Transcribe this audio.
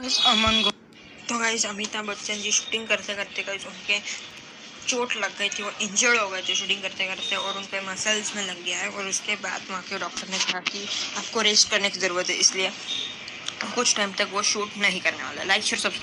अमन को तो guys Amitabh Bachchan ji shooting करते करते गाइज़ उनके चोट लग गई थी, वो इंजर्ड हो गए थे शूटिंग करते करते और उनके मसल्स में लग गया है और उसके बाद वहाँ के डॉक्टर ने कहा कि आपको रेस्ट करने की ज़रूरत है, इसलिए कुछ टाइम तक वो शूट नहीं करने वाला। Like share subscribe